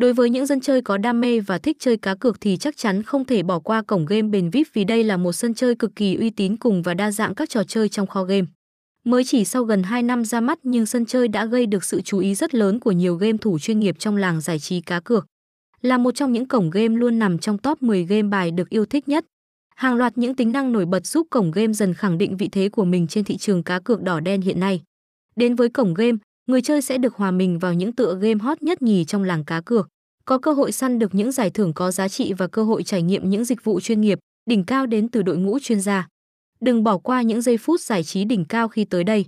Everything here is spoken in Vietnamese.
Đối với những dân chơi có đam mê và thích chơi cá cược thì chắc chắn không thể bỏ qua cổng game bền VIP vì đây là một sân chơi cực kỳ uy tín cùng và đa dạng các trò chơi trong kho game. Mới chỉ sau gần 2 năm ra mắt nhưng sân chơi đã gây được sự chú ý rất lớn của nhiều game thủ chuyên nghiệp trong làng giải trí cá cược. Là một trong những cổng game luôn nằm trong top 10 game bài được yêu thích nhất. Hàng loạt những tính năng nổi bật giúp cổng game dần khẳng định vị thế của mình trên thị trường cá cược đỏ đen hiện nay. Đến với cổng game, người chơi sẽ được hòa mình vào những tựa game hot nhất nhì trong làng cá cược, có cơ hội săn được những giải thưởng có giá trị và cơ hội trải nghiệm những dịch vụ chuyên nghiệp, đỉnh cao đến từ đội ngũ chuyên gia. Đừng bỏ qua những giây phút giải trí đỉnh cao khi tới đây.